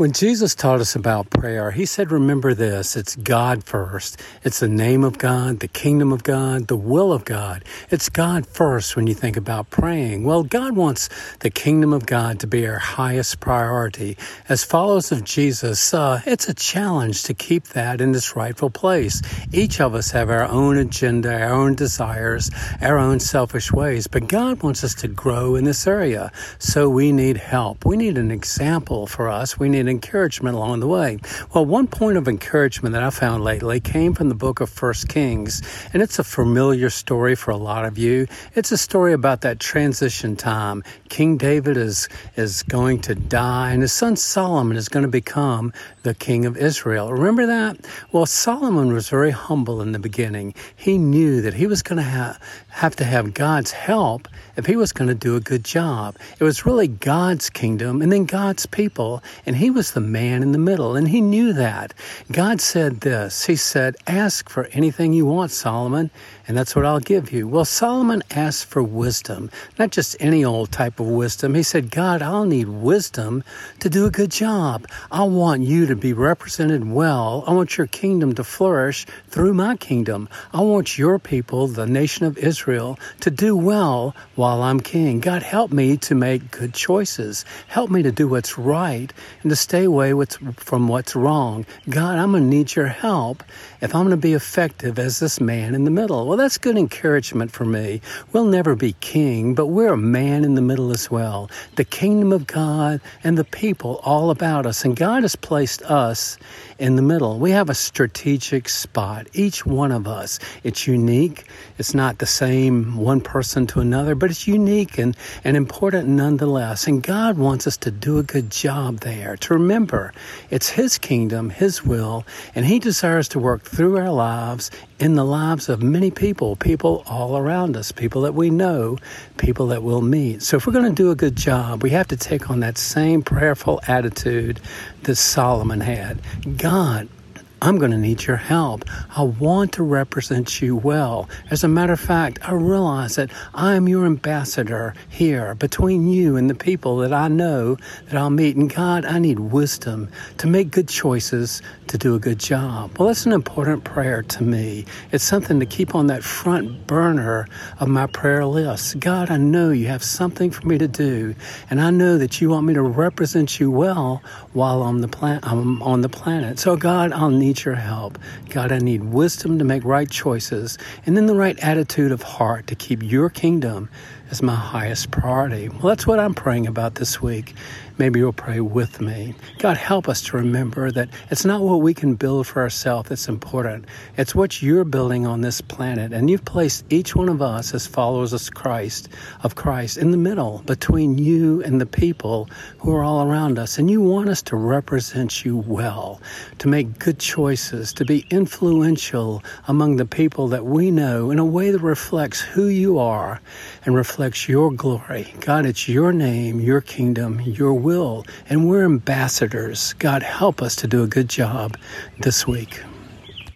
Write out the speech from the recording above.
When Jesus taught us about prayer, he said, Remember this it's God first. It's the name of God, the kingdom of God, the will of God. It's God first when you think about praying. Well, God wants the kingdom of God to be our highest priority. As followers of Jesus, uh, it's a challenge to keep that in its rightful place. Each of us have our own agenda, our own desires, our own selfish ways, but God wants us to grow in this area. So we need help. We need an example for us. We need encouragement along the way. Well, one point of encouragement that I found lately came from the book of First Kings, and it's a familiar story for a lot of you. It's a story about that transition time. King David is is going to die, and his son Solomon is going to become the king of Israel. Remember that? Well, Solomon was very humble in the beginning. He knew that he was going to have, have to have God's help if he was going to do a good job. It was really God's kingdom and then God's people, and he was the man in the middle, and he knew that. God said this He said, Ask for anything you want, Solomon, and that's what I'll give you. Well, Solomon asked for wisdom, not just any old type of wisdom. He said, God, I'll need wisdom to do a good job. I want you to be represented well. I want your kingdom to flourish through my kingdom. I want your people, the nation of Israel, to do well while I'm king. God, help me to make good choices. Help me to do what's right and to stay away from what's wrong. God, I'm going to need your help if I'm going to be effective as this man in the middle. Well, that's good encouragement for me. We'll never be king, but we're a man in the middle as well. The kingdom of God and the people all about us. And God has placed us in the middle. We have a strategic spot, each one of us. It's unique. It's not the same one person to another, but it's unique and, and important nonetheless. And God wants us to do a good job there, to remember it's His kingdom, His will, and He desires to work through our lives in the lives of many people, people all around us, people that we know, people that we'll meet. So if we're going to do a good job, we have to take on that same prayerful attitude that Solomon had. God, I'm going to need your help. I want to represent you well. As a matter of fact, I realize that I am your ambassador here between you and the people that I know that I'll meet. And God, I need wisdom to make good choices, to do a good job. Well, that's an important prayer to me. It's something to keep on that front burner of my prayer list. God, I know you have something for me to do, and I know that you want me to represent you well while I'm, the plan- I'm on the planet. So, God, I'll need need your help. God, I need wisdom to make right choices and then the right attitude of heart to keep your kingdom as my highest priority. Well, that's what I'm praying about this week. Maybe you'll pray with me. God, help us to remember that it's not what we can build for ourselves that's important. It's what you're building on this planet. And you've placed each one of us as followers of Christ, of Christ in the middle between you and the people who are all around us. And you want us to represent you well, to make good choices, to be influential among the people that we know in a way that reflects who you are and reflects your glory. God, it's your name, your kingdom, your will will, and we're ambassadors. God, help us to do a good job this week.